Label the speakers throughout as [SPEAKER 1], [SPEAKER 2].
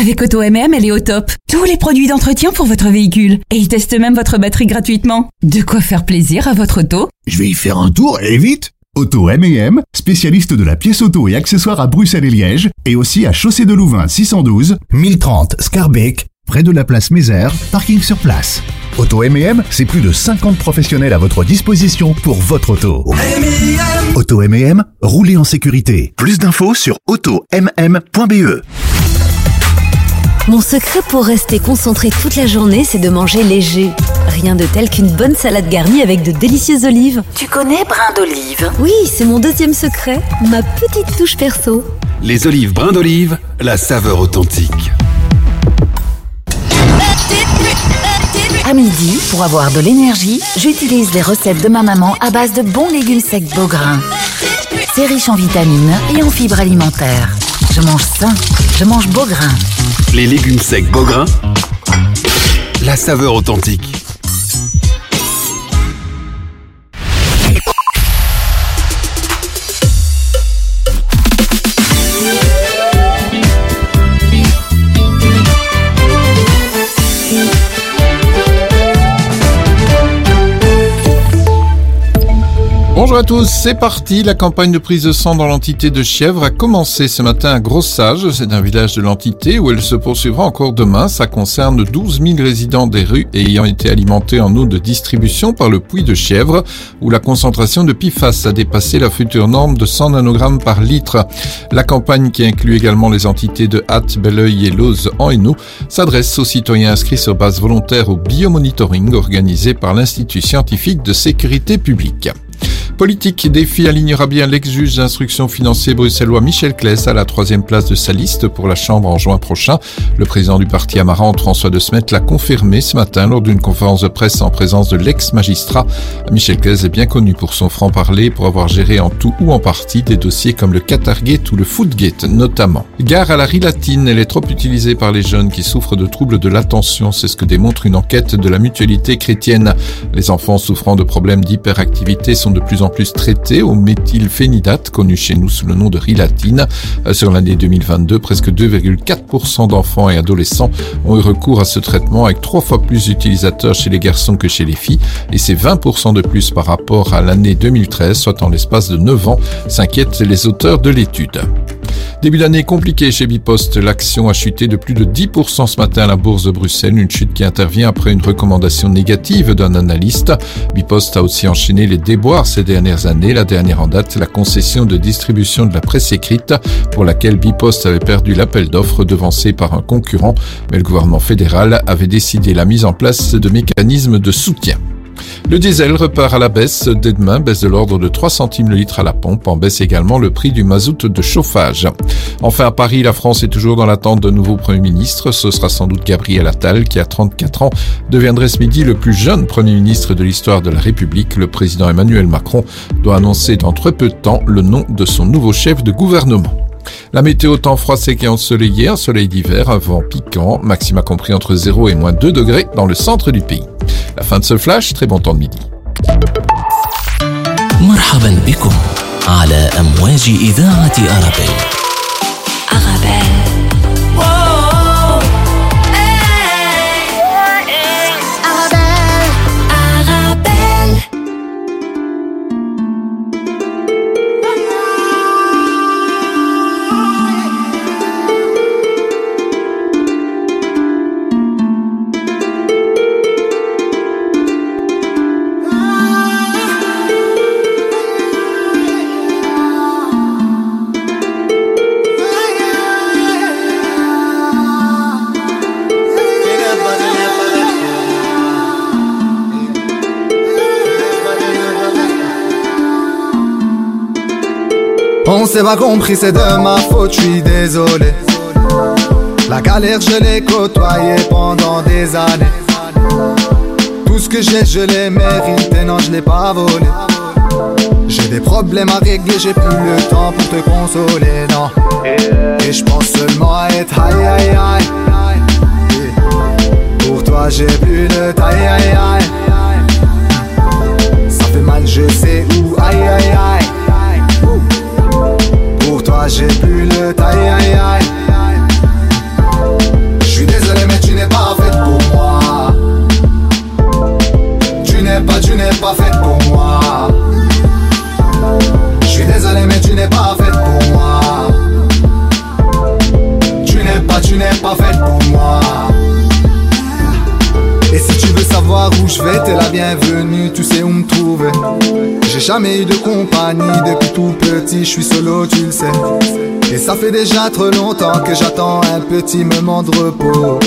[SPEAKER 1] Avec Auto MM, elle est au top. Tous les produits d'entretien pour votre véhicule. Et ils testent même votre batterie gratuitement. De quoi faire plaisir à votre auto
[SPEAKER 2] Je vais y faire un tour et vite Auto M&M, spécialiste de la pièce auto et accessoires à Bruxelles et Liège, et aussi à Chaussée de Louvain 612, 1030 Scarbeck, près de la place Mézère, parking sur place. Auto M&M, c'est plus de 50 professionnels à votre disposition pour votre auto. Auto M&M, roulez en sécurité. Plus d'infos sur automm.be.
[SPEAKER 3] Mon secret pour rester concentré toute la journée, c'est de manger léger. Rien de tel qu'une bonne salade garnie avec de délicieuses olives.
[SPEAKER 4] Tu connais brin d'olive?
[SPEAKER 3] Oui, c'est mon deuxième secret, ma petite touche perso.
[SPEAKER 5] Les olives brin d'olive, la saveur authentique.
[SPEAKER 4] À midi, pour avoir de l'énergie, j'utilise les recettes de ma maman à base de bons légumes secs Beaugrain. C'est riche en vitamines et en fibres alimentaires. Je mange sain, je mange Beaugrain.
[SPEAKER 5] Les légumes secs Beaugrain, la saveur authentique.
[SPEAKER 6] Bonjour à tous, c'est parti. La campagne de prise de sang dans l'entité de Chièvre a commencé ce matin à Grossage. C'est un village de l'entité où elle se poursuivra encore demain. Ça concerne 12 000 résidents des rues ayant été alimentés en eau de distribution par le puits de Chièvre où la concentration de PFAS a dépassé la future norme de 100 nanogrammes par litre. La campagne qui inclut également les entités de Hatt, Belleuil et Lose en Hainaut s'adresse aux citoyens inscrits sur base volontaire au biomonitoring organisé par l'Institut scientifique de sécurité publique. Politique, défi alignera bien l'ex-juge d'instruction financier bruxellois Michel Claes à la troisième place de sa liste pour la Chambre en juin prochain. Le président du parti Amarante, François de Smet, l'a confirmé ce matin lors d'une conférence de presse en présence de l'ex-magistrat. Michel Claes est bien connu pour son franc-parler, pour avoir géré en tout ou en partie des dossiers comme le Qatargate ou le Footgate notamment. Gare à la rilatine, elle est trop utilisée par les jeunes qui souffrent de troubles de l'attention. C'est ce que démontre une enquête de la mutualité chrétienne. Les enfants souffrant de problèmes d'hyperactivité sont de plus en plus traités au méthylphénidate, connu chez nous sous le nom de rilatine. Euh, sur l'année 2022, presque 2,4% d'enfants et adolescents ont eu recours à ce traitement avec trois fois plus d'utilisateurs chez les garçons que chez les filles et c'est 20% de plus par rapport à l'année 2013, soit en l'espace de 9 ans, s'inquiètent les auteurs de l'étude. Début d'année compliqué chez Bipost. L'action a chuté de plus de 10% ce matin à la bourse de Bruxelles, une chute qui intervient après une recommandation négative d'un analyste. Bipost a aussi enchaîné les déboires ces dernières années. La dernière en date, la concession de distribution de la presse écrite pour laquelle Bipost avait perdu l'appel d'offres devancé par un concurrent, mais le gouvernement fédéral avait décidé la mise en place de mécanismes de soutien. Le diesel repart à la baisse dès demain, baisse de l'ordre de 3 centimes le litre à la pompe, en baisse également le prix du mazout de chauffage. Enfin à Paris, la France est toujours dans l'attente d'un nouveau Premier ministre. Ce sera sans doute Gabriel Attal, qui à 34 ans deviendrait ce midi le plus jeune Premier ministre de l'histoire de la République. Le président Emmanuel Macron doit annoncer dans très peu de temps le nom de son nouveau chef de gouvernement. La météo temps froid sec et ensoleillé, un soleil d'hiver, un vent piquant, maxima compris entre 0 et moins 2 degrés dans le centre du pays. La fin de ce flash, très bon temps de midi.
[SPEAKER 7] مرحبا بكم على أمواج إذاعة أرابيل
[SPEAKER 8] On S'est pas compris, c'est de ma faute, je suis désolé. La galère, je l'ai côtoyée pendant des années. Tout ce que j'ai, je l'ai mérité, non, je l'ai pas volé. J'ai des problèmes à régler, j'ai plus le temps pour te consoler, non. Et je pense seulement à être aïe aïe aïe. Pour toi, j'ai plus de taille aïe aïe. Ça fait mal, je sais où aïe aïe aïe j'ai bu le taille aïe aïe. Je suis désolé mais tu n'es pas faite pour moi. Tu n'es pas, tu n'es pas faite pour moi. Je suis désolé mais tu n'es pas faite pour moi. Tu n'es pas, tu n'es pas faite pour moi savoir où je vais, t'es la bienvenue, tu sais où me trouver. J'ai jamais eu de compagnie depuis tout petit, je suis solo, tu le sais. Et ça fait déjà trop longtemps que j'attends un petit moment de repos.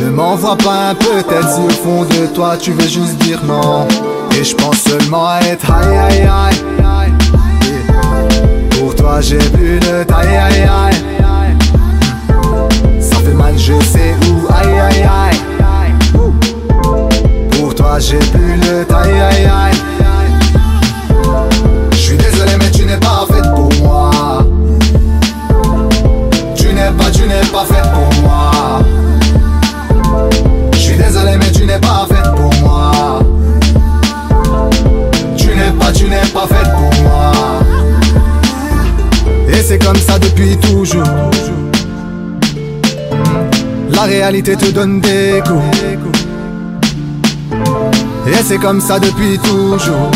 [SPEAKER 8] Ne m'envoie pas un peut-être si au fond de toi tu veux juste dire non. Et je pense seulement à être aïe aïe aïe. Pour toi j'ai plus de taille aïe aïe. J'ai plus le taille aïe aïe. Je suis désolé mais tu n'es pas faite pour moi. Tu n'es pas, tu n'es pas faite pour moi. Je suis désolé mais tu n'es pas faite pour moi. Tu n'es pas, tu n'es pas faite pour moi. Et c'est comme ça depuis toujours. La réalité te donne des coups. Et c'est comme ça depuis toujours.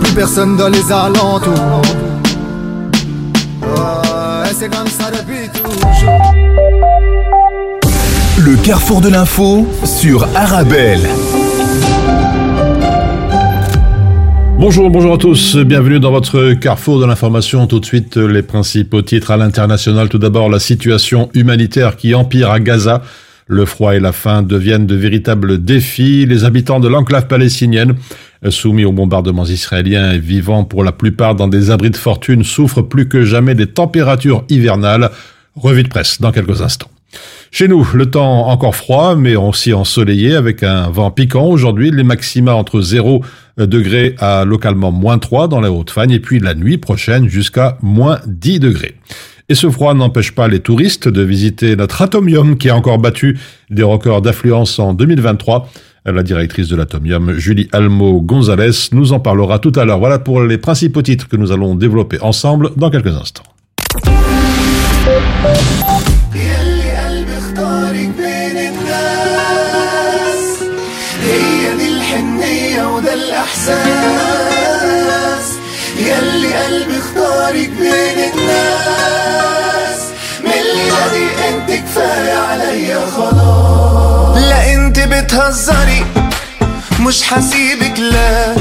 [SPEAKER 8] Plus personne dans les alentours. Et c'est comme ça depuis toujours.
[SPEAKER 2] Le carrefour de l'info sur Arabelle.
[SPEAKER 9] Bonjour, bonjour à tous, bienvenue dans votre carrefour de l'information. Tout de suite, les principaux titres à l'international. Tout d'abord, la situation humanitaire qui empire à Gaza. Le froid et la faim deviennent de véritables défis. Les habitants de l'enclave palestinienne, soumis aux bombardements israéliens et vivant pour la plupart dans des abris de fortune, souffrent plus que jamais des températures hivernales. Revue de presse dans quelques instants. Chez nous, le temps encore froid, mais aussi ensoleillé, avec un vent piquant aujourd'hui, les maxima entre 0 degrés à localement moins 3 dans la Haute-Fagne, et puis la nuit prochaine jusqu'à moins 10 degrés. Et ce froid n'empêche pas les touristes de visiter notre atomium qui a encore battu des records d'affluence en 2023. La directrice de l'Atomium, Julie Almo Gonzalez, nous en parlera tout à l'heure. Voilà pour les principaux titres que nous allons développer ensemble dans quelques instants.
[SPEAKER 10] بتهزري؟ مش حسيبك لا.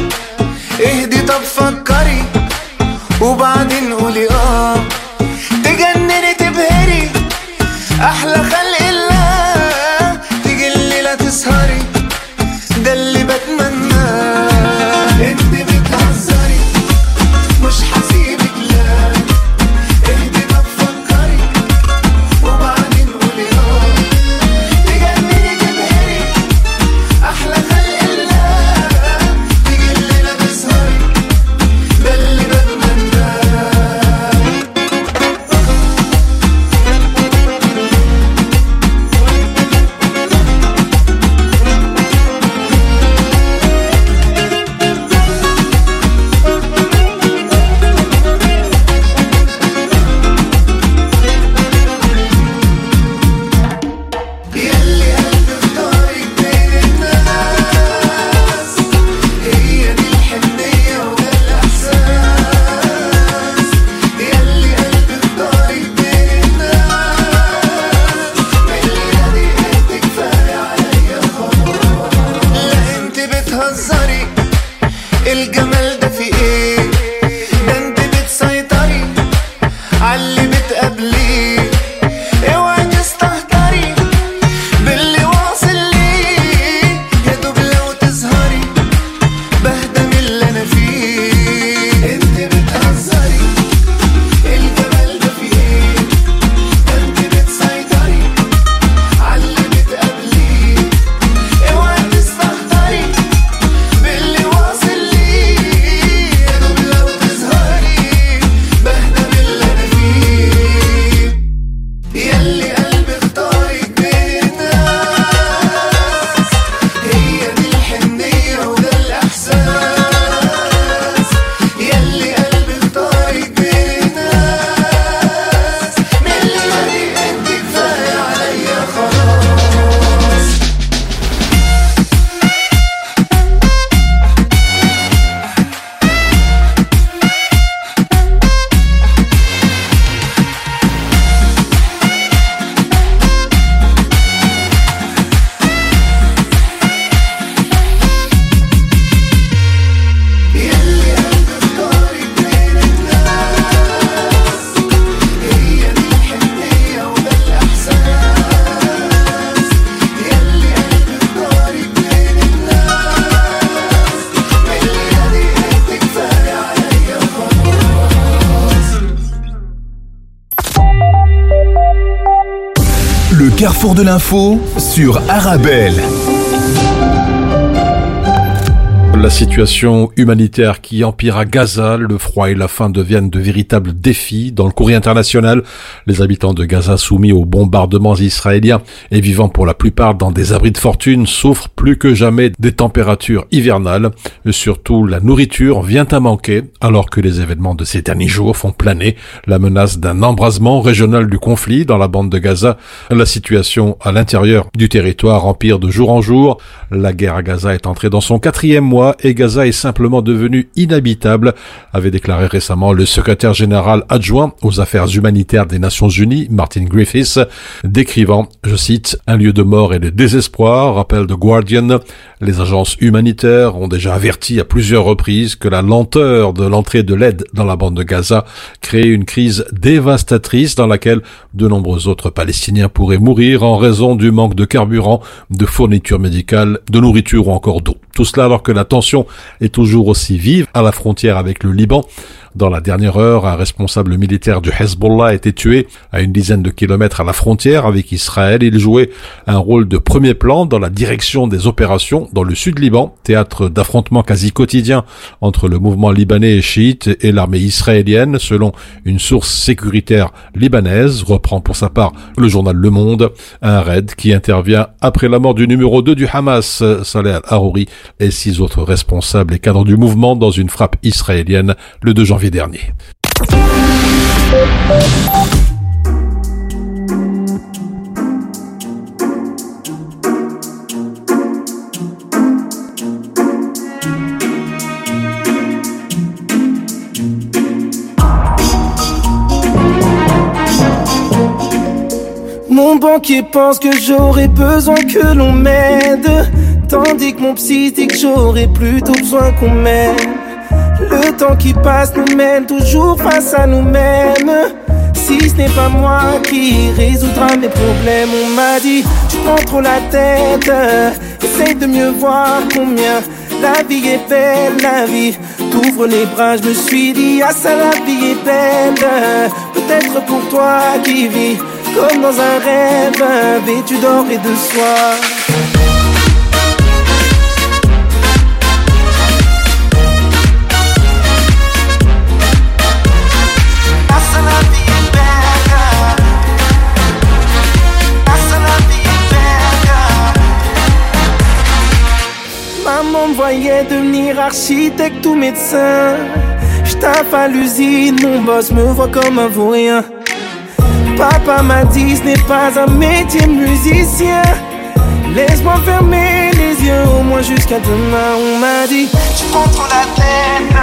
[SPEAKER 11] De l'info sur Arabelle.
[SPEAKER 9] La situation humanitaire qui empire à Gaza, le froid et la faim deviennent de véritables défis. Dans le courrier international, les habitants de Gaza soumis aux bombardements israéliens et vivant pour la plupart dans des abris de fortune souffrent plus que jamais des températures hivernales. Surtout, la nourriture vient à manquer alors que les événements de ces derniers jours font planer la menace d'un embrasement régional du conflit dans la bande de Gaza. La situation à l'intérieur du territoire empire de jour en jour. La guerre à Gaza est entrée dans son quatrième mois et Gaza est simplement devenu inhabitable, avait déclaré récemment le secrétaire général adjoint aux affaires humanitaires des Nations Martin Griffiths, décrivant, je cite, un lieu de mort et de désespoir, rappelle The Guardian. Les agences humanitaires ont déjà averti à plusieurs reprises que la lenteur de l'entrée de l'aide dans la bande de Gaza crée une crise dévastatrice dans laquelle de nombreux autres Palestiniens pourraient mourir en raison du manque de carburant, de fournitures médicales, de nourriture ou encore d'eau. Tout cela alors que la tension est toujours aussi vive à la frontière avec le Liban. Dans la dernière heure, un responsable militaire du Hezbollah a été tué à une dizaine de kilomètres à la frontière avec Israël. Il jouait un rôle de premier plan dans la direction des opérations dans le sud Liban, théâtre d'affrontements quasi quotidiens entre le mouvement libanais et chiite et l'armée israélienne, selon une source sécuritaire libanaise, reprend pour sa part le journal Le Monde, un raid qui intervient après la mort du numéro 2 du Hamas, Saleh al-Harouri, et six autres responsables et cadres du mouvement dans une frappe israélienne le 2 janvier dernier.
[SPEAKER 12] Mon banquier pense que j'aurais besoin que l'on m'aide Tandis que mon psy dit que j'aurais plutôt besoin qu'on m'aide Le temps qui passe nous mène toujours face à nous-mêmes. Si ce n'est pas moi qui résoudra mes problèmes On m'a dit tu prends trop la tête. Essaye de mieux voir combien la vie est belle, la vie T'ouvres les bras, je me suis dit Ah ça la vie est belle. Peut-être pour toi qui vis comme dans un rêve, vêtu d'or et de soie. Voyait devenir architecte ou médecin. J'tape à l'usine, mon boss me voit comme un vaurien. Papa m'a dit ce n'est pas un métier musicien. Laisse-moi fermer les yeux au moins jusqu'à demain. On m'a dit tu prends trop la tête.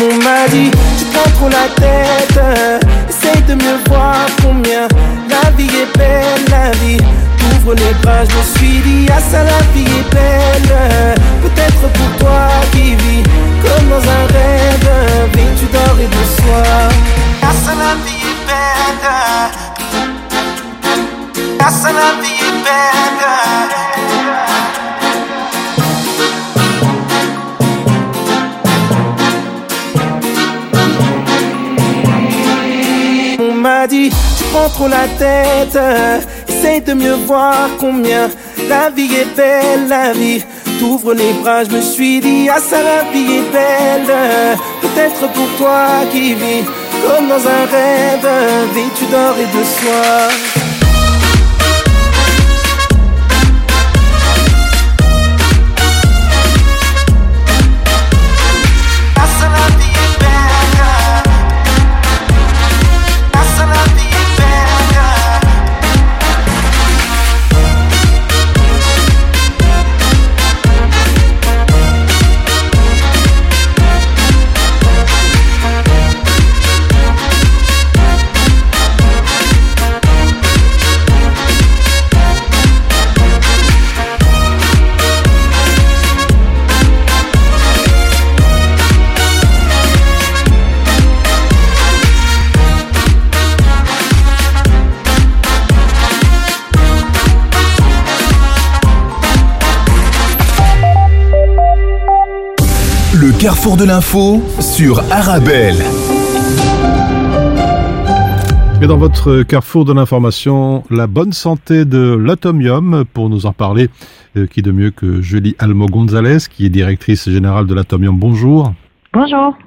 [SPEAKER 12] On m'a dit tu prends trop la tête. Essaye de mieux voir combien la vie est belle, la vie. T'ouvres les bras, je suis dit ah ça la vie est belle. Peut-être pour toi qui vis comme dans un rêve, vêtu d'or et de soie. Ah ça la vie est belle. Ah ça la vie est belle. On m'a dit, tu prends trop la tête. Essaye de mieux voir combien la vie est belle, la vie. T'ouvres les bras, je me suis dit, ah ça la vie est belle. Peut-être pour toi qui vis comme dans un rêve, vêtu d'or et de soie.
[SPEAKER 11] L'info sur Arabelle.
[SPEAKER 9] Et dans votre carrefour de l'information, la bonne santé de l'atomium, pour nous en parler, euh, qui de mieux que Julie Almo Gonzalez, qui est directrice générale de l'atomium. Bonjour.
[SPEAKER 13] Bonjour.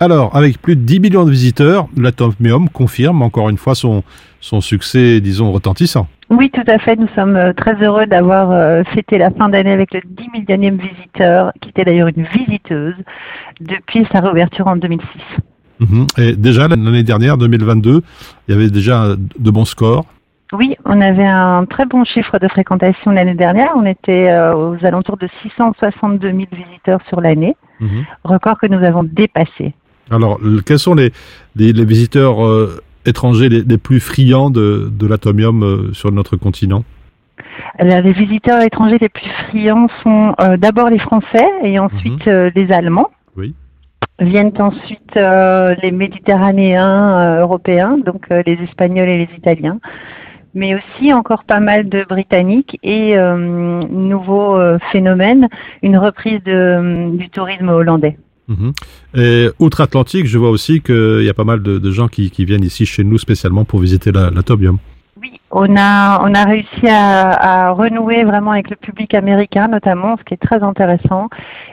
[SPEAKER 9] Alors, avec plus de 10 millions de visiteurs, l'atomium confirme encore une fois son, son succès, disons, retentissant.
[SPEAKER 13] Oui, tout à fait. Nous sommes euh, très heureux d'avoir euh, fêté la fin d'année avec le 10 millionième visiteur, qui était d'ailleurs une visiteuse, depuis sa réouverture en 2006.
[SPEAKER 9] Mhm. Et déjà, l'année dernière, 2022, il y avait déjà de bons scores.
[SPEAKER 13] Oui, on avait un très bon chiffre de fréquentation l'année dernière. On était euh, aux alentours de 662 000 visiteurs sur l'année,
[SPEAKER 9] Mhm.
[SPEAKER 13] record que nous avons dépassé.
[SPEAKER 9] Alors, quels sont les, les, les visiteurs euh, étrangers les, les plus friands de, de l'atomium euh, sur notre continent
[SPEAKER 13] Alors, les visiteurs étrangers les plus friands sont euh, d'abord les Français et ensuite euh, les Allemands.
[SPEAKER 9] Oui.
[SPEAKER 13] Viennent ensuite euh, les Méditerranéens euh, européens, donc euh, les Espagnols et les Italiens, mais aussi encore pas mal de Britanniques et euh, nouveau euh, phénomène, une reprise de, du tourisme hollandais.
[SPEAKER 9] Mhm. Et outre-Atlantique, je vois aussi qu'il y a pas mal de, de gens qui, qui viennent ici chez nous spécialement pour visiter la- l'atomium.
[SPEAKER 13] On a, on a réussi à, à renouer vraiment avec le public américain notamment, ce qui est très intéressant.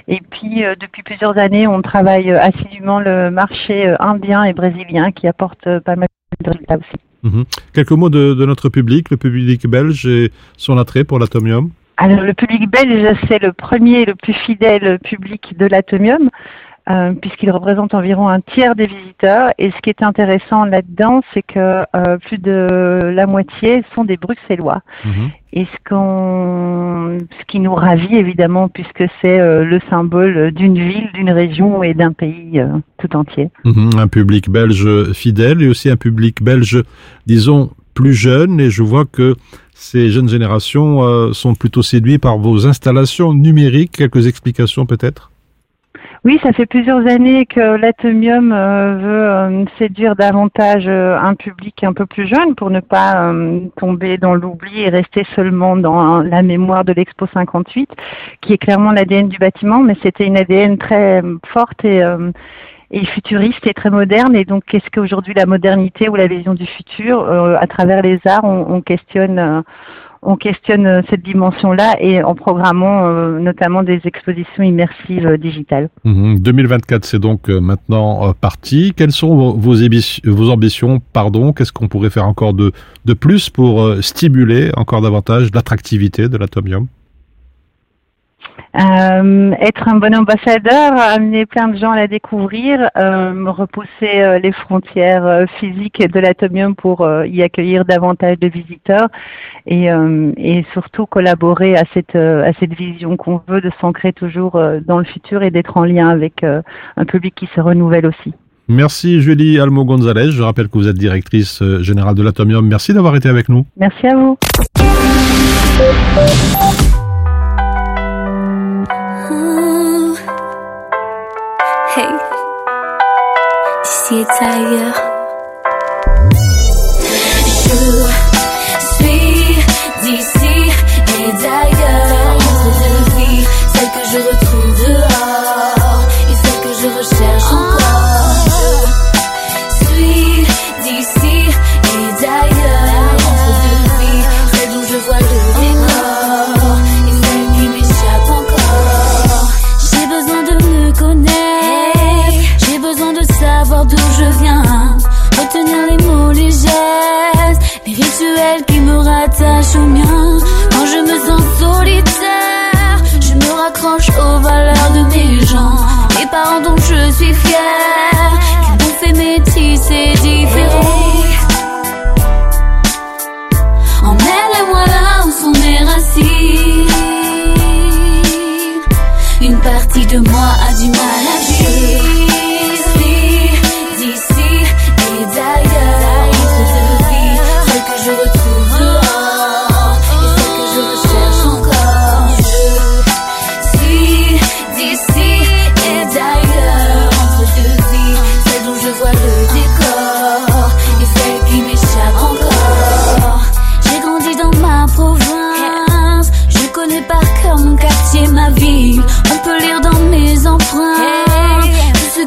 [SPEAKER 13] Et puis euh, depuis plusieurs années, on travaille euh, assidûment le marché euh, indien et brésilien qui apporte pas mal de résultats aussi.
[SPEAKER 9] Mhm. Quelques mots de, de notre public, le public belge et son attrait pour l'atomium.
[SPEAKER 13] Alors le public belge, c'est le premier et le plus fidèle public de l'Atomium, euh, puisqu'il représente environ un tiers des visiteurs. Et ce qui est intéressant là-dedans, c'est que euh, plus de la moitié sont des Bruxellois. Et ce, qu'on, ce qui nous ravit évidemment, puisque c'est euh, le symbole d'une ville, d'une région et d'un pays tout entier.
[SPEAKER 9] Mhm. Un public belge fidèle et aussi un public belge, disons, plus jeune. Et je vois que ces jeunes générations euh, sont plutôt séduits par vos installations numériques. Quelques explications peut-être?
[SPEAKER 13] Oui, ça fait plusieurs années que l'Atomium euh, veut euh, séduire davantage euh, un public un peu plus jeune pour ne pas tomber dans l'oubli et rester seulement dans la mémoire de l'Expo 58, qui est clairement l'ADN du bâtiment, mais c'était une ADN très forte et, et futuriste et très moderne. Et donc, qu'est-ce qu'aujourd'hui la modernité ou la vision du futur À travers les arts, on, on questionne. On questionne euh, cette dimension-là et en programmant euh, notamment des expositions immersives euh, digitales.
[SPEAKER 9] Mhm. 2024, c'est donc maintenant parti. Quelles sont vos, ambitions Pardon, qu'est-ce qu'on pourrait faire encore de, plus pour stimuler encore davantage l'attractivité de l'atomium?
[SPEAKER 13] Euh, être un bon ambassadeur, amener plein de gens à la découvrir, euh, repousser euh, les frontières physiques de l'atomium pour y accueillir davantage de visiteurs et, et surtout collaborer à cette, à cette vision qu'on veut de s'ancrer toujours dans le futur et d'être en lien avec un public qui se renouvelle aussi.
[SPEAKER 9] Merci Julie Almo Gonzalez. Je rappelle que vous êtes directrice générale de l'atomium. Merci d'avoir été avec nous.
[SPEAKER 13] Merci à vous.
[SPEAKER 14] 七彩月。Quand je me sens solitaire, je me raccroche aux valeurs de mes gens. Les parents dont je suis fière, qui m'ont fait métisser différent. Emmène-moi là où sont mes racines. Une partie de moi a du mal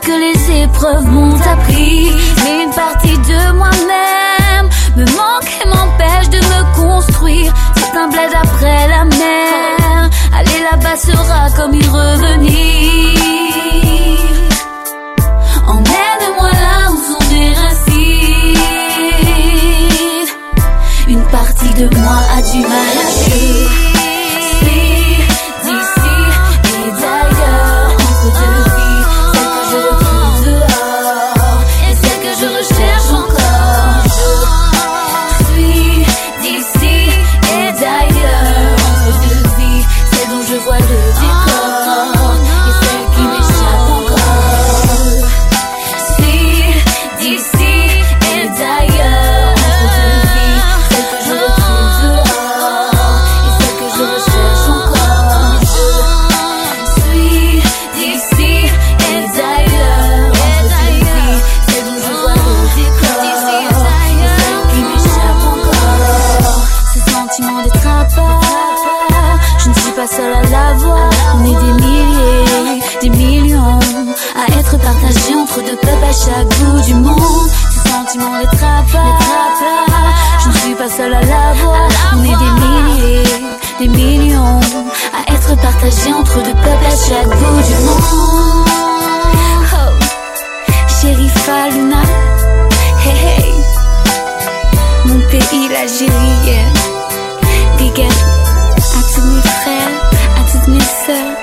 [SPEAKER 14] que les épreuves m'ont appris. Mais une partie de moi-même me manque et m'empêche de me construire. C'est un bled après la mer. Aller là-bas sera comme y revenir. Emmène-moi là où sont mes racines. Une partie de moi a du mal à fuir. Bout du monde. Oh, Sherifa Luna, hey hey, mon pays l'Algérie, yeah. Big up à tous mes frères, à toutes mes sœurs,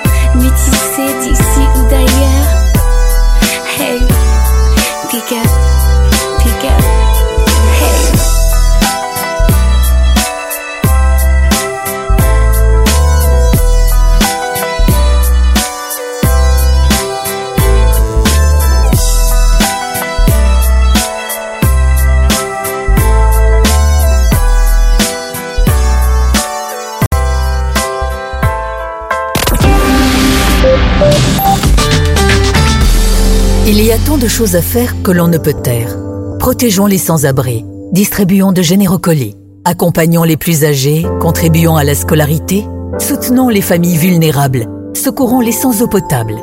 [SPEAKER 15] choses à faire que l'on ne peut taire. Protégeons les sans-abri, distribuons de généreux colis, accompagnons les plus âgés, contribuons à la scolarité, soutenons les familles vulnérables, secourons les sans eau potable,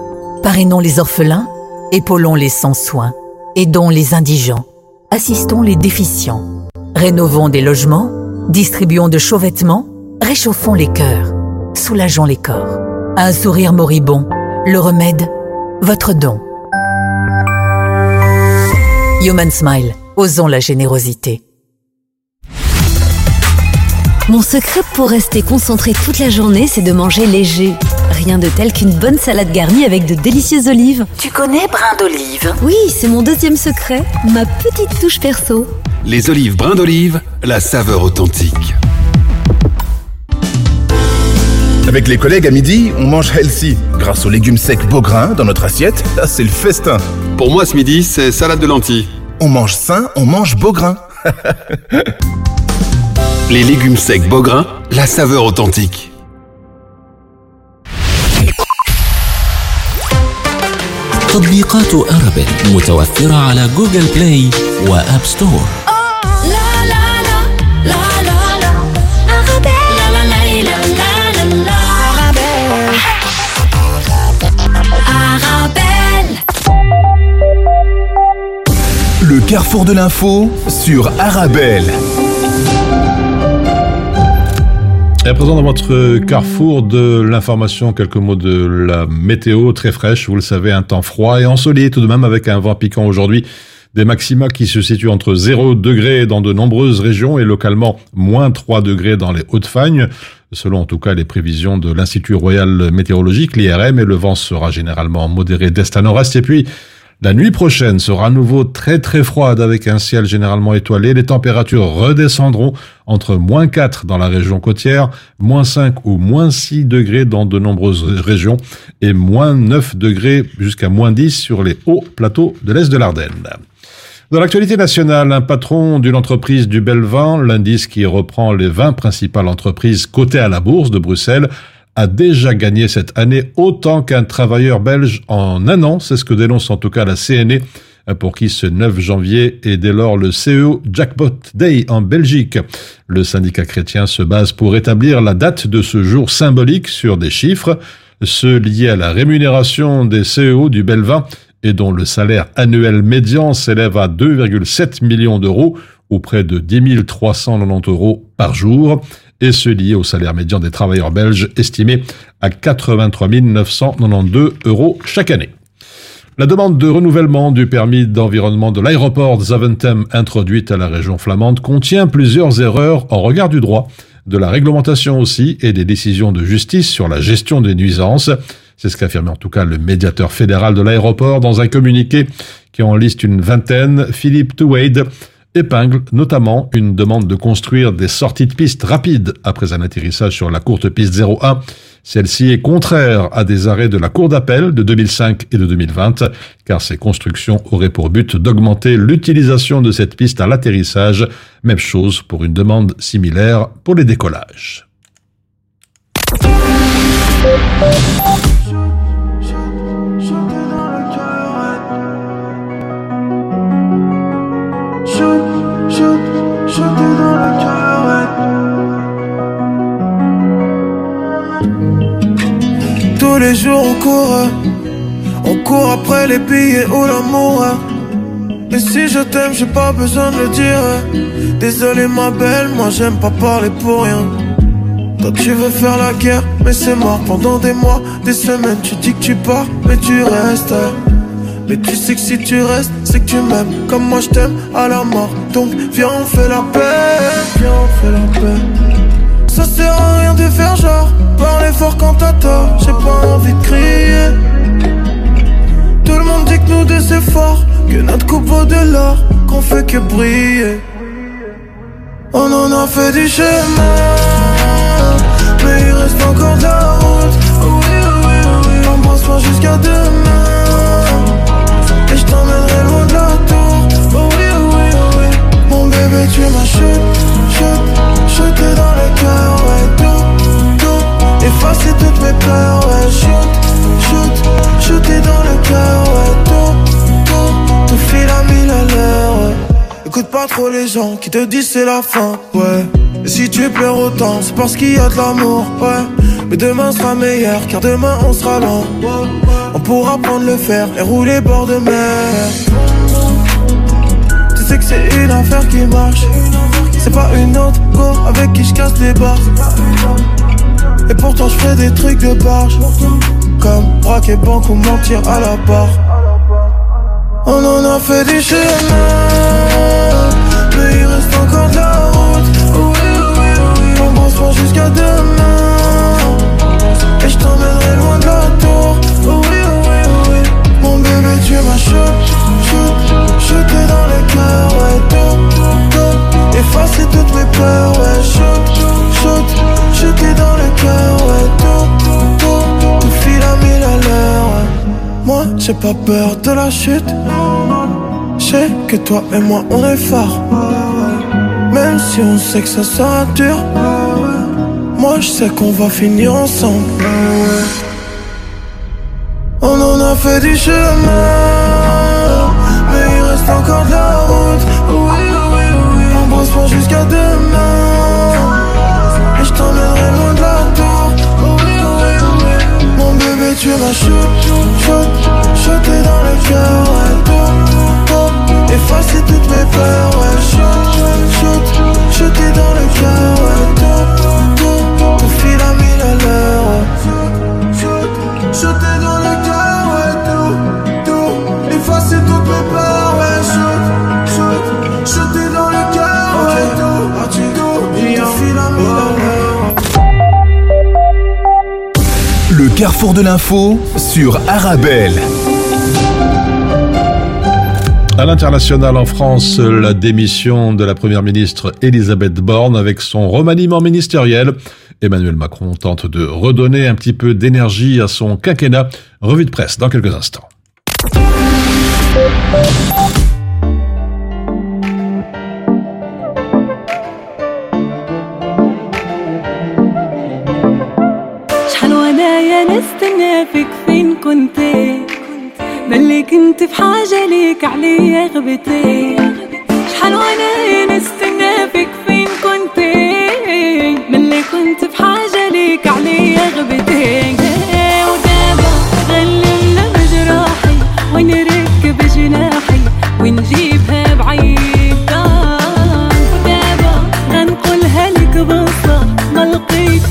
[SPEAKER 15] parrainons les orphelins, épaulons les sans soins, aidons les indigents, assistons les déficients, rénovons des logements, distribuons de chauds vêtements, réchauffons les cœurs, soulageons les corps. Un sourire moribond, le remède, votre don. Human Smile, osons la générosité.
[SPEAKER 3] Mon secret pour rester concentré toute la journée, c'est de manger léger. Rien de tel qu'une bonne salade garnie avec de délicieuses olives.
[SPEAKER 4] Tu connais brin d'olive?
[SPEAKER 3] Oui, c'est mon deuxième secret, ma petite touche perso.
[SPEAKER 5] Les olives brin d'olive, la saveur authentique
[SPEAKER 11] Avec les collègues à midi, on mange healthy. Grâce aux légumes secs Beaugrain dans notre assiette, là c'est le festin.
[SPEAKER 5] Pour moi ce midi, c'est salade de lentilles.
[SPEAKER 11] On mange sain, on mange Beaugrain.
[SPEAKER 5] Les légumes secs Beaugrain, la saveur authentique.
[SPEAKER 7] تطبيقات أرابيل متوفرة على جوجل بلاي وآب ستور
[SPEAKER 11] Carrefour de l'info sur Arabelle.
[SPEAKER 9] Et à présent, dans votre carrefour de l'information, quelques mots de la météo très fraîche. Vous le savez, un temps froid et ensoleillé tout de même avec un vent piquant aujourd'hui. Des maxima qui se situent entre 0 degrés dans de nombreuses régions et localement moins 3 degrés dans les Hautes-Fagnes, selon en tout cas les prévisions de l'Institut Royal Météorologique, l'IRM, et le vent sera généralement modéré d'est à nord-est. Et puis, la nuit prochaine sera à nouveau très très froide avec un ciel généralement étoilé. Les températures redescendront entre moins 4 dans la région côtière, moins 5 ou moins 6 degrés dans de nombreuses régions et moins 9 degrés jusqu'à moins 10 sur les hauts plateaux de l'est de l'Ardenne. Dans l'actualité nationale, un patron d'une entreprise du Belvin, l'indice qui reprend les 20 principales entreprises cotées à la bourse de Bruxelles, a déjà gagné cette année autant qu'un travailleur belge en un an. C'est ce que dénonce en tout cas la CNE, pour qui ce 9 janvier est dès lors le CEO Jackpot Day en Belgique. Le syndicat chrétien se base pour établir la date de ce jour symbolique sur des chiffres, ceux liés à la rémunération des CEO du Belvin et dont le salaire annuel médian s'élève à 2,7 millions d'euros ou près de 10 390 euros par jour, et ce lié au salaire médian des travailleurs belges estimé à 83 992 euros chaque année. La demande de renouvellement du permis d'environnement de l'aéroport Zaventem introduite à la région flamande contient plusieurs erreurs en regard du droit, de la réglementation aussi et des décisions de justice sur la gestion des nuisances. C'est ce qu'affirme en tout cas le médiateur fédéral de l'aéroport dans un communiqué qui en liste une vingtaine, Philippe Touwade épingle notamment une demande de construire des sorties de piste rapides après un atterrissage sur la courte piste 01. Celle-ci est contraire à des arrêts de la Cour d'appel de 2005 et de 2020, car ces constructions auraient pour but d'augmenter l'utilisation de cette piste à l'atterrissage. Même chose pour une demande similaire pour les décollages.
[SPEAKER 16] Les jours on court, on court après les billets ou l'amour. Et si je t'aime, j'ai pas besoin de le dire. Désolé ma belle, moi j'aime pas parler pour rien. Toi tu veux faire la guerre, mais c'est mort pendant des mois, des semaines. Tu dis que tu pars, mais tu restes. Mais tu sais que si tu restes, c'est que tu m'aimes comme moi je t'aime à la mort. Donc viens on viens on fait la paix. Ça sert à rien de faire genre, parler fort quand t'as tort. J'ai pas envie de crier. Tout le monde dit que nous deux c'est fort, que notre coupe vaut de l'or, qu'on fait que briller. On en a fait du chemin, mais il reste encore de la route. Oui, oui, oui, embrasse-moi jusqu'à demain. Et je t'emmènerai loin de la tour Oh oui, oui, oui Mon bébé, tu m'as shoot, shoot Shooté dans le cœur, ouais Tout, tout Effacer toutes mes peurs, ouais Shoot, shoot Shooté dans le cœur, ouais Tout, tout Tout file à mille à l'heure, ouais Écoute pas trop les gens qui te disent c'est la fin, ouais Et si tu pleures autant, c'est parce qu'il y a de l'amour, ouais mais demain sera meilleur, car demain on sera lent. On pourra prendre le fer et rouler bord de mer. Tu sais que c'est une affaire qui marche. Pas une autre go avec qui je casse les barres. Et pourtant je fais des trucs de barge. Comme braquer banque ou mentir à la barre. On en a fait du chemin. Mais il reste encore de la route. Oui, oui, oui. Embrasse-moi jusqu'à demain. Et je t'emmènerai loin de la tour Oh oui, oh oui, oh oui Mon bébé tu m'as shoot, shoot Shooté dans le cœur, ouais Tout, tout Effacer toutes mes peurs, ouais Shoot, shoot. Shooté dans le cœur, ouais Tout, tout Tout file à mille à l'heure, ouais. Moi j'ai pas peur de la chute. J'sais que toi et moi on est forts. Même si on sait que ça sera dur. Moi je sais qu'on va finir ensemble. On en a fait du chemin. Mais il reste encore de la route jusqu'à demain. Et je t'emmènerai loin de la tour. Oui, oui, oui. Mon bébé tu m'as shoot, shoot Shooté dans le cœur, ouais Effacer toutes mes peurs, ouais. Dans le
[SPEAKER 11] carrefour de l'info sur Arabelle.
[SPEAKER 9] À l'international en France, la démission de la première ministre Elisabeth Borne avec son remaniement ministériel. Emmanuel Macron tente de redonner un petit peu d'énergie à son quinquennat. Revue de presse dans quelques instants.
[SPEAKER 17] كنت بلي كنت بحاجة ليك عليا غبتي شحال وأنا نستنى فيك فين كنت؟ ملي كنت بحاجة ليك عليا غبتي ودابا غلم جراحي ونركب جناحي ونجيبها بعيد ودابا غنقولها لك بصة ما لقيت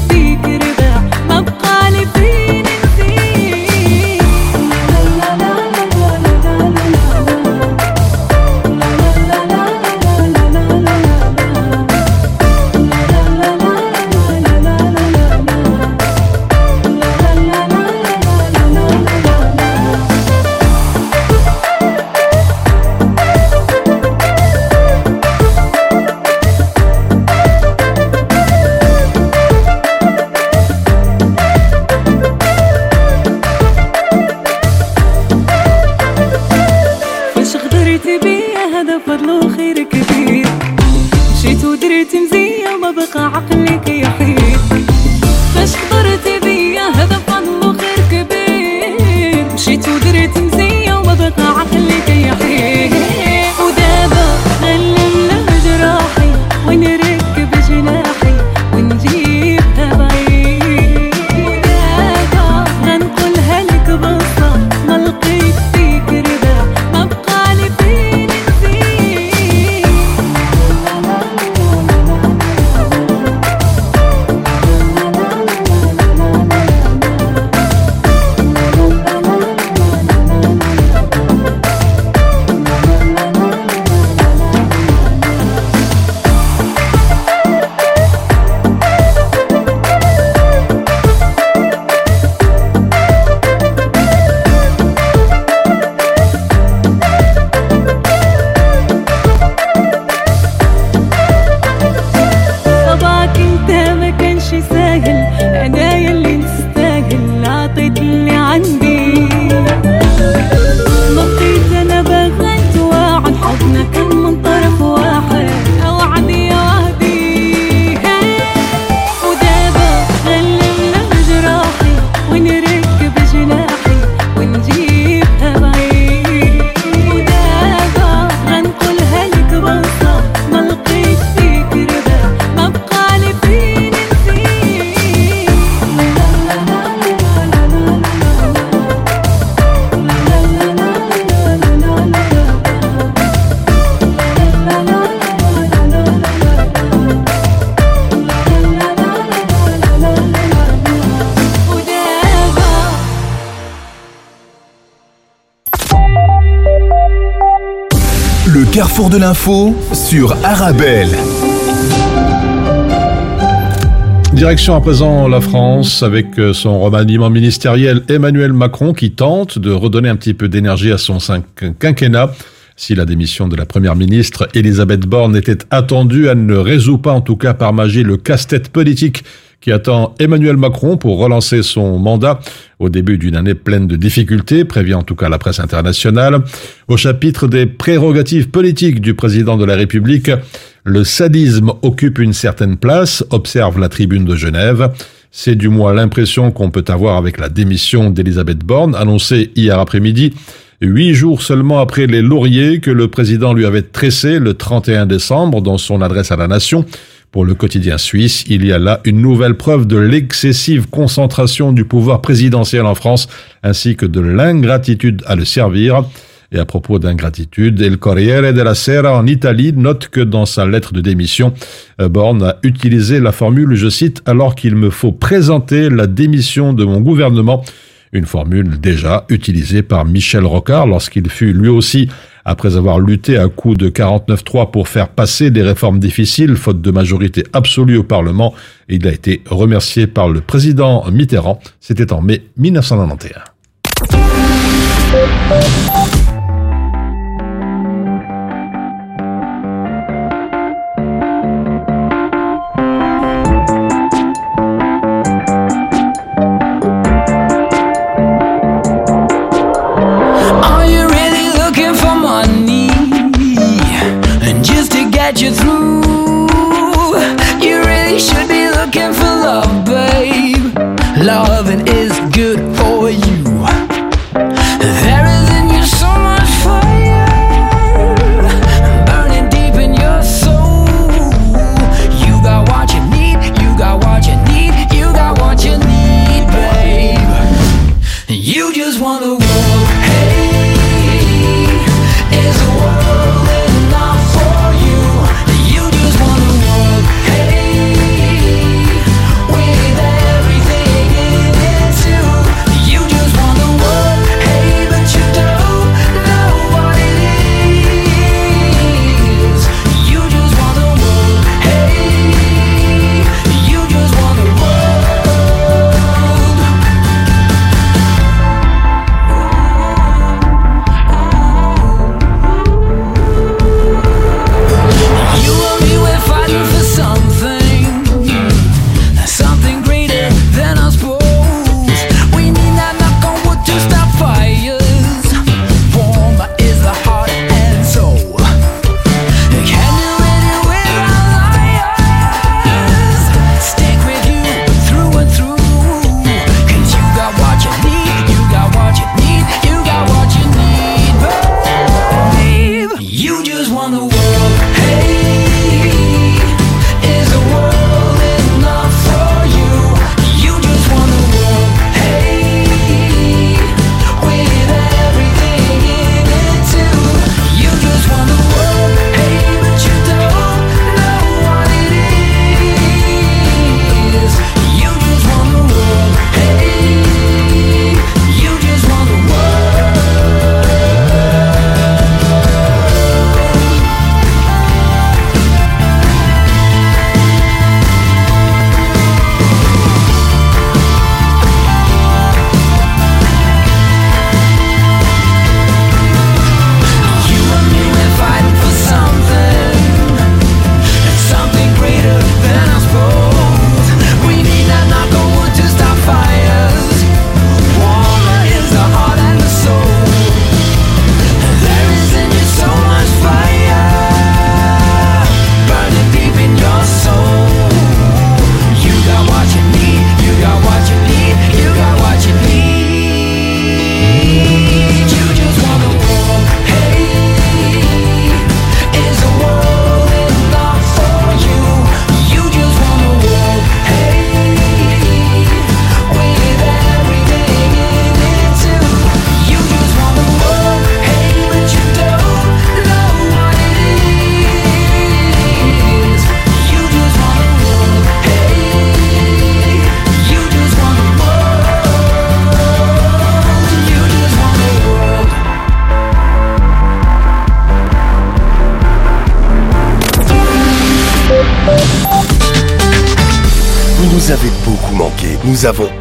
[SPEAKER 11] sur Arabelle.
[SPEAKER 9] Direction à présent la France avec euh, son remaniement ministériel Emmanuel Macron qui tente de redonner un petit peu d'énergie à son quinquennat. Si la démission de la première ministre Elisabeth Borne était attendue, elle ne résout pas en tout cas par magie le casse-tête politique qui attend Emmanuel Macron pour relancer son mandat au début d'une année pleine de difficultés, prévient en tout cas la presse internationale. Au chapitre des prérogatives politiques du président de la République, le sadisme occupe une certaine place, observe la tribune de Genève. C'est du moins l'impression qu'on peut avoir avec la démission d'Elisabeth Borne, annoncée hier après-midi, huit jours seulement après les lauriers que le président lui avait tressés le 31 décembre dans son adresse à la nation. Pour le quotidien suisse, il y a là une nouvelle preuve de l'excessive concentration du pouvoir présidentiel en France, ainsi que de l'ingratitude à le servir. Et à propos d'ingratitude, El Corriere della Sera en Italie note que dans sa lettre de démission, euh, Borne a utilisé la formule, je cite, alors qu'il me faut présenter la démission de mon gouvernement, une formule déjà utilisée par Michel Rocard lorsqu'il fut lui aussi, après avoir lutté à coups de 49-3 pour faire passer des réformes difficiles, faute de majorité absolue au Parlement, il a été remercié par le président Mitterrand. C'était en mai 1991.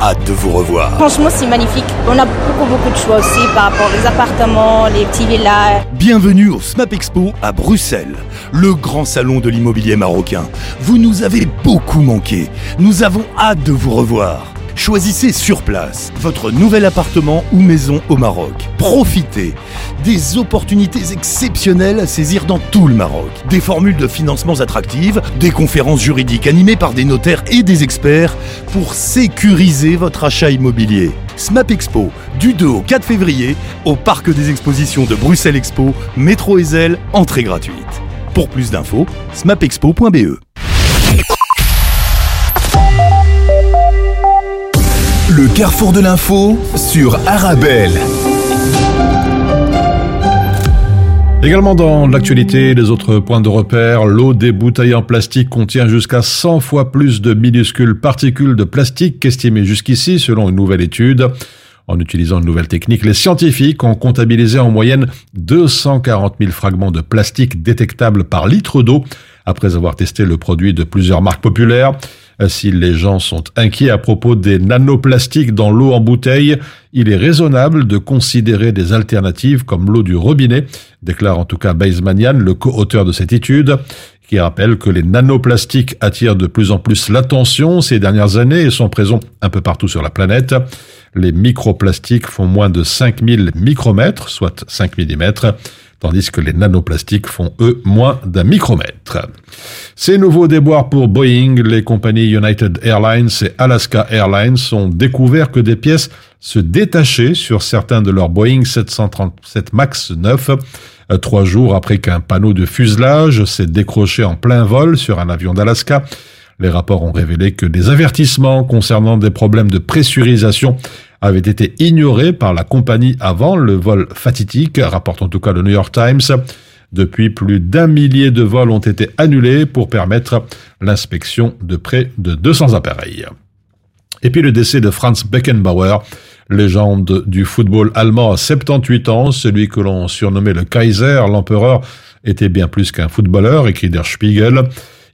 [SPEAKER 5] Hâte de vous revoir.
[SPEAKER 18] Franchement, c'est magnifique. On a beaucoup, beaucoup de choix aussi par rapport aux appartements, les petits villas.
[SPEAKER 5] Bienvenue au SMAP Expo à Bruxelles, le grand salon de l'immobilier marocain. Vous nous avez beaucoup manqué. Nous avons hâte de vous revoir. Choisissez sur place votre nouvel appartement ou maison au Maroc. Profitez des opportunités exceptionnelles à saisir dans tout le Maroc. Des formules de financements attractives, des conférences juridiques animées par des notaires et des experts pour sécuriser votre achat immobilier. SMAP Expo, du 2 au 4 février, au Parc des Expositions de Bruxelles Expo, métro Ezel, entrée gratuite. Pour plus d'infos, smapexpo.be. Le carrefour de l'info sur Arabelle.
[SPEAKER 9] Également dans l'actualité, les autres points de repère, l'eau des bouteilles en plastique contient jusqu'à 100 fois plus de minuscules particules de plastique qu'estimé jusqu'ici selon une nouvelle étude. En utilisant une nouvelle technique, les scientifiques ont comptabilisé en moyenne 240 000 fragments de plastique détectables par litre d'eau après avoir testé le produit de plusieurs marques populaires. Si les gens sont inquiets à propos des nanoplastiques dans l'eau en bouteille, il est raisonnable de considérer des alternatives comme l'eau du robinet, déclare en tout cas Baismanian, le co-auteur de cette étude, qui rappelle que les nanoplastiques attirent de plus en plus l'attention ces dernières années et sont présents un peu partout sur la planète. Les microplastiques font moins de 5000 micromètres, soit 5 mm, tandis que les nanoplastiques font, eux, moins d'un micromètre. Ces nouveaux déboires pour Boeing, les compagnies United Airlines et Alaska Airlines ont découvert que des pièces se détachaient sur certains de leurs Boeing 737 MAX 9, euh, trois jours après qu'un panneau de fuselage s'est décroché en plein vol sur un avion d'Alaska. Les rapports ont révélé que des avertissements concernant des problèmes de pressurisation avaient été ignorés par la compagnie avant le vol fatidique, rapporte en tout cas le New York Times. Depuis, plus d'un millier de vols ont été annulés pour permettre l'inspection de près de 200 appareils. Et puis le décès de Franz Beckenbauer, légende du football allemand à 78 ans, celui que l'on surnommait le Kaiser, l'empereur, était bien plus qu'un footballeur, écrit Der Spiegel.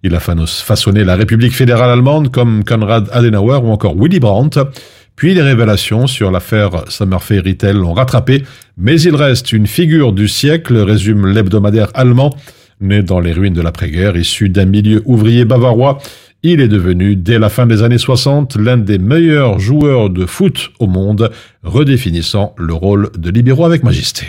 [SPEAKER 9] Il a façonné la République fédérale allemande comme Konrad Adenauer ou encore Willy Brandt. Puis les révélations sur l'affaire Summerfait Retail l'ont rattrapé, mais il reste une figure du siècle, résume l'hebdomadaire allemand. Né dans les ruines de l'après-guerre, issu d'un milieu ouvrier bavarois, il est devenu, dès la fin des années 60, l'un des meilleurs joueurs de foot au monde, redéfinissant le rôle de libéraux avec majesté.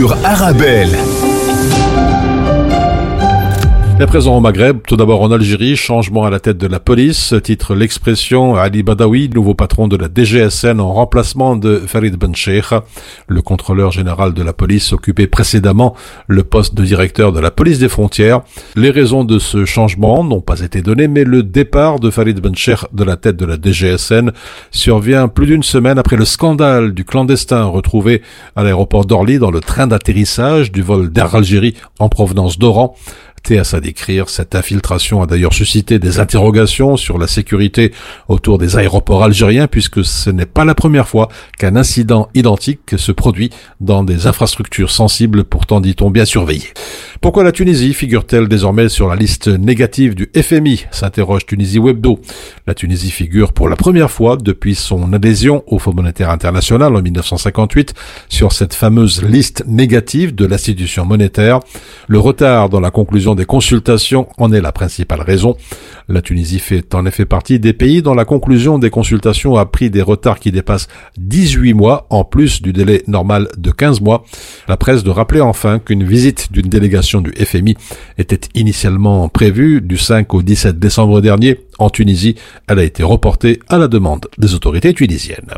[SPEAKER 11] Sur Arabelle.
[SPEAKER 9] À présent au Maghreb, tout d'abord en Algérie, changement à la tête de la police, titre l'expression Ali Badawi, nouveau patron de la DGSN en remplacement de Farid Ben Sheikh, le contrôleur général de la police occupait précédemment le poste de directeur de la police des frontières. Les raisons de ce changement n'ont pas été données, mais le départ de Farid Ben Sheikh de la tête de la DGSN survient plus d'une semaine après le scandale du clandestin retrouvé à l'aéroport d'Orly dans le train d'atterrissage du vol d'Air Algérie en provenance d'Oran. À. Cette infiltration a d'ailleurs suscité des interrogations sur la sécurité autour des aéroports algériens puisque ce n'est pas la première fois qu'un incident identique se produit dans des infrastructures sensibles pourtant dit-on bien surveillées. Pourquoi la Tunisie figure-t-elle désormais sur la liste négative du FMI s'interroge Tunisie Webdo. La Tunisie figure pour la première fois depuis son adhésion au Fonds monétaire international en 1958 sur cette fameuse liste négative de l'institution monétaire. Le retard dans la conclusion des consultations en est la principale raison. La Tunisie fait en effet partie des pays dont la conclusion des consultations a pris des retards qui dépassent 18 mois en plus du délai normal de 15 mois. La presse de rappeler enfin qu'une visite d'une délégation du FMI était initialement prévue du 5 au 17 décembre dernier en Tunisie. Elle a été reportée à la demande des autorités tunisiennes.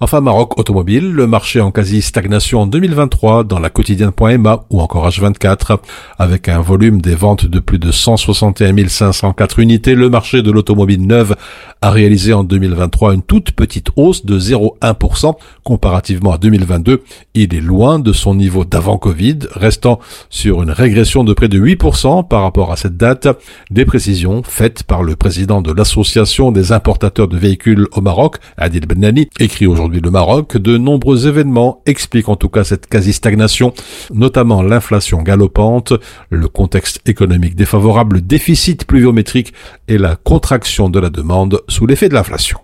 [SPEAKER 9] Enfin, Maroc automobile, le marché en quasi-stagnation en 2023 dans la quotidienne.ma ou encore H24. Avec un volume des ventes de plus de 161 504 unités, le marché de l'automobile neuve a réalisé en 2023 une toute petite hausse de 0,1% comparativement à 2022. Il est loin de son niveau d'avant Covid, restant sur une régression de près de 8% par rapport à cette date. Des précisions faites par le président de l'association des importateurs de véhicules au Maroc, Adil Benani, écrit aujourd'hui le Maroc, de nombreux événements expliquent en tout cas cette quasi-stagnation, notamment l'inflation galopante, le contexte économique défavorable, le déficit pluviométrique et la contraction de la demande sous l'effet de l'inflation.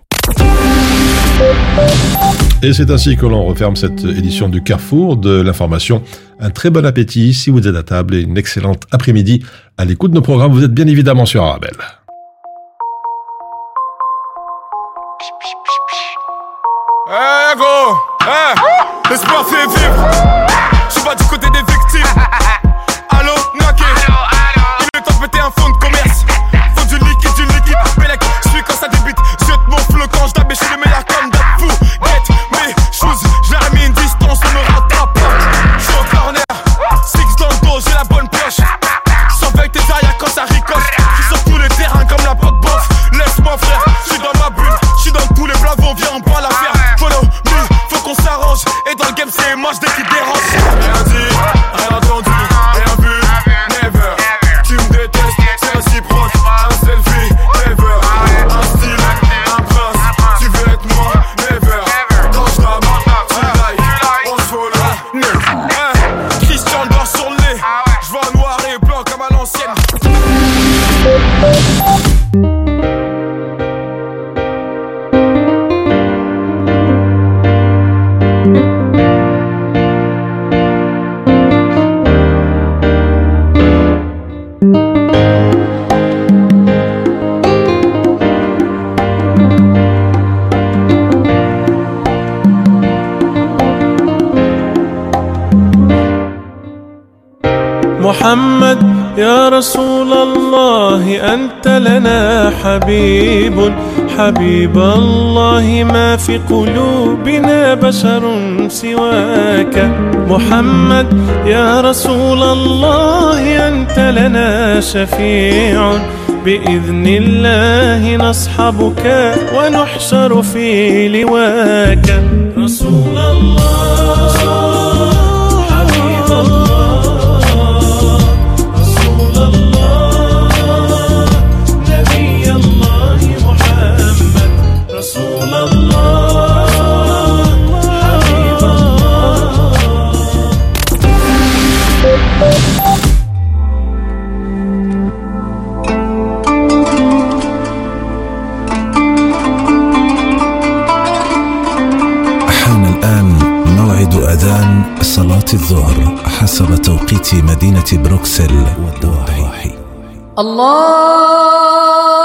[SPEAKER 9] Et c'est ainsi que l'on referme cette édition du Carrefour de l'information. Un très bon appétit si vous êtes à table et une excellente après-midi à l'écoute de nos programmes. Vous êtes bien évidemment sur Arabelle.
[SPEAKER 19] Eh gros, eh, l'espoir fait vivre. Je suis pas du côté des victimes. Allô, Naké. Il est temps de péter un fond de commerce. Faut du liquide, du liquide. Bellec, je suis quand ça débite. Jette mon flot quand je tape, je suis le
[SPEAKER 20] حبيب حبيب الله ما في قلوبنا بشر سواك. محمد يا رسول الله أنت لنا شفيع. بإذن الله نصحبك ونحشر في لواك. رسول الله.
[SPEAKER 7] صلاة الظهر حسب توقيت مدينة بروكسل والضواحي
[SPEAKER 21] أكبر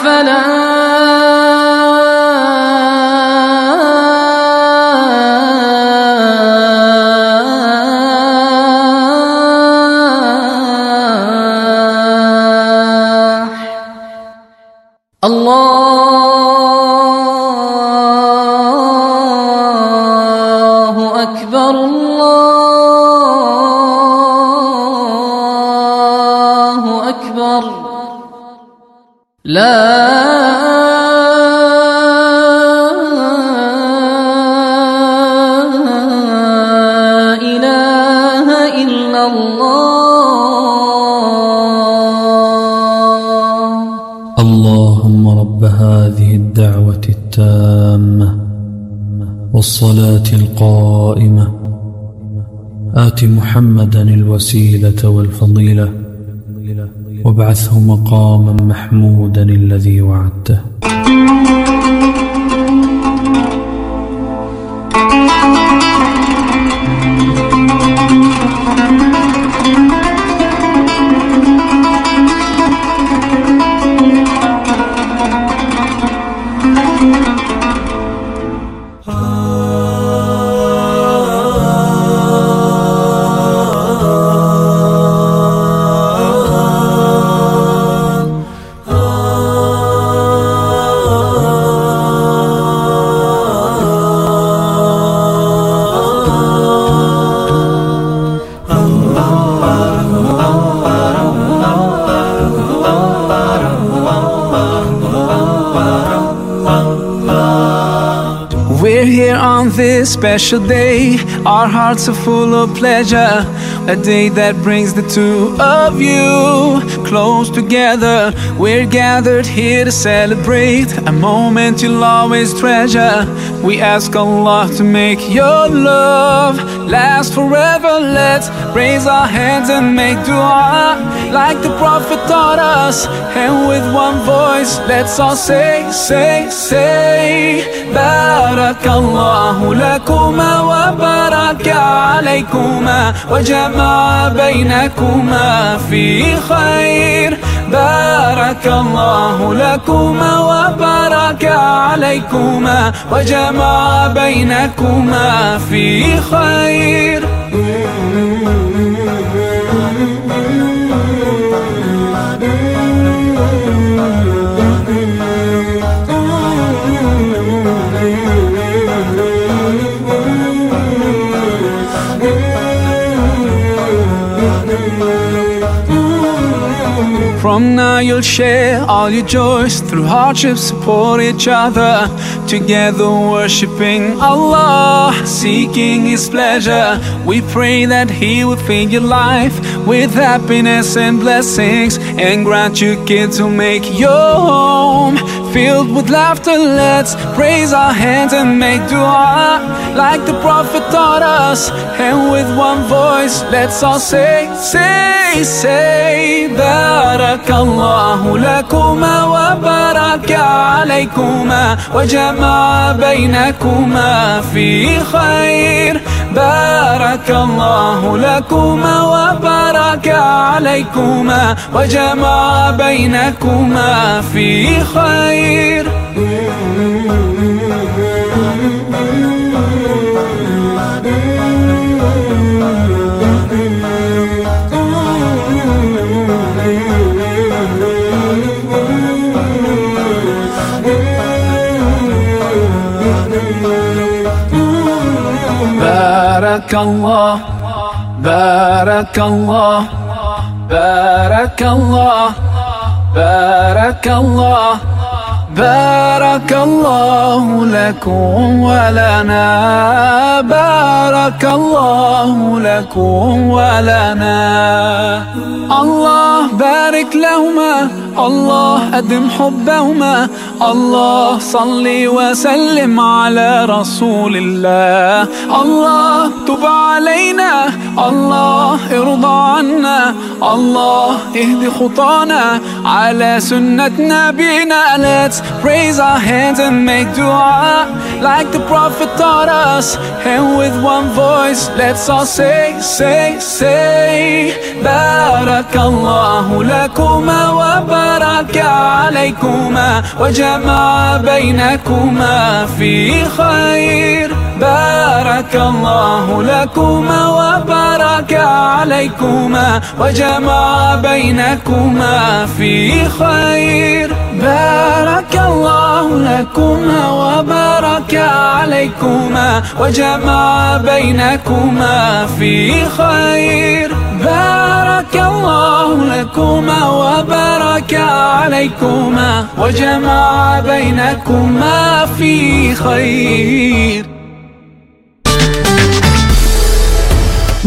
[SPEAKER 21] على الله.
[SPEAKER 22] اللهم رب هذه الدعوة التامة والصلاة القائمة. آت محمدا الوسيلة والفضيلة. وابعثه مقاما محمودا الذي وعدته.
[SPEAKER 23] This special day. Our hearts are full of pleasure. A day that brings the two of you close together. We're gathered here to celebrate a moment you'll always treasure. We ask Allah to make your love last forever. Let's raise our hands and make dua like the Prophet taught us. And with one voice, let's all say, say, say. بارك الله لكما وبارك عليكما وجمع بينكما في خير بارك الله لكما وبارك عليكما وجمع بينكما في خير. Share all your joys through hardships, support each other. Together, worshiping Allah, seeking His pleasure. We pray that He will fill your life with happiness and blessings and grant you kids to make your home filled with laughter. Let's raise our hands and make dua like the Prophet taught us. And with one voice, let's all say, say, say, Barakallahu lakuma wa baraka alaykuma wa jama'a baynakuma fi khair. بارك الله لكما وبارك عليكما وجمع بينكما في خير. بارك الله بارك الله بارك الله بارك الله. بارك الله لكم ولنا. بارك الله لكم ولنا. الله بارك لهما. الله أدم حبهما. الله صل وسلم على رسول الله. الله تب علينا. الله ارضى عنا. الله اهد خطانا. على سنة نبينا. Raise our hands and make dua Like the Prophet taught us. And with one voice let's all say, say, say Barakallahu lakuma wa baraka alaykuma Wa jama'a baynakuma fi khair. بارك الله لكما وبارك عليكما وجمع بينكما في خير. بارك الله لكما وبارك عليكما وجمع بينكما في خير. بارك الله لكما وبارك عليكما وجمع بينكما في خير.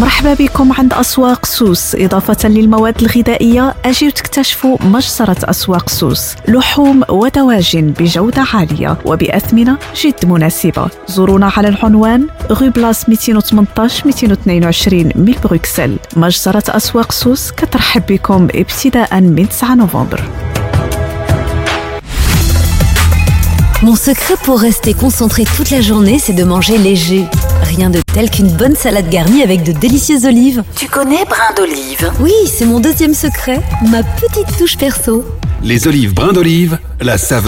[SPEAKER 24] مرحبا بكم عند أسواق سوس. إضافة للمواد الغذائية أجيو تكتشفوا مجزرة أسواق سوس. لحوم ودواجن بجودة عالية وبأثمنة جد مناسبة. زورونا على العنوان غو بلاس 218 222 من بروكسل. مجزرة أسواق سوس كترحب بكم ابتداء من 9 نوفمبر.
[SPEAKER 3] Mon secret pour rester concentré toute la journée, c'est de manger léger. Rien de tel qu'une bonne salade garnie avec de délicieuses olives.
[SPEAKER 4] Tu connais brin d'olive?
[SPEAKER 3] Oui, c'est mon deuxième secret, ma petite touche perso.
[SPEAKER 25] Les olives brin d'olive, la saveur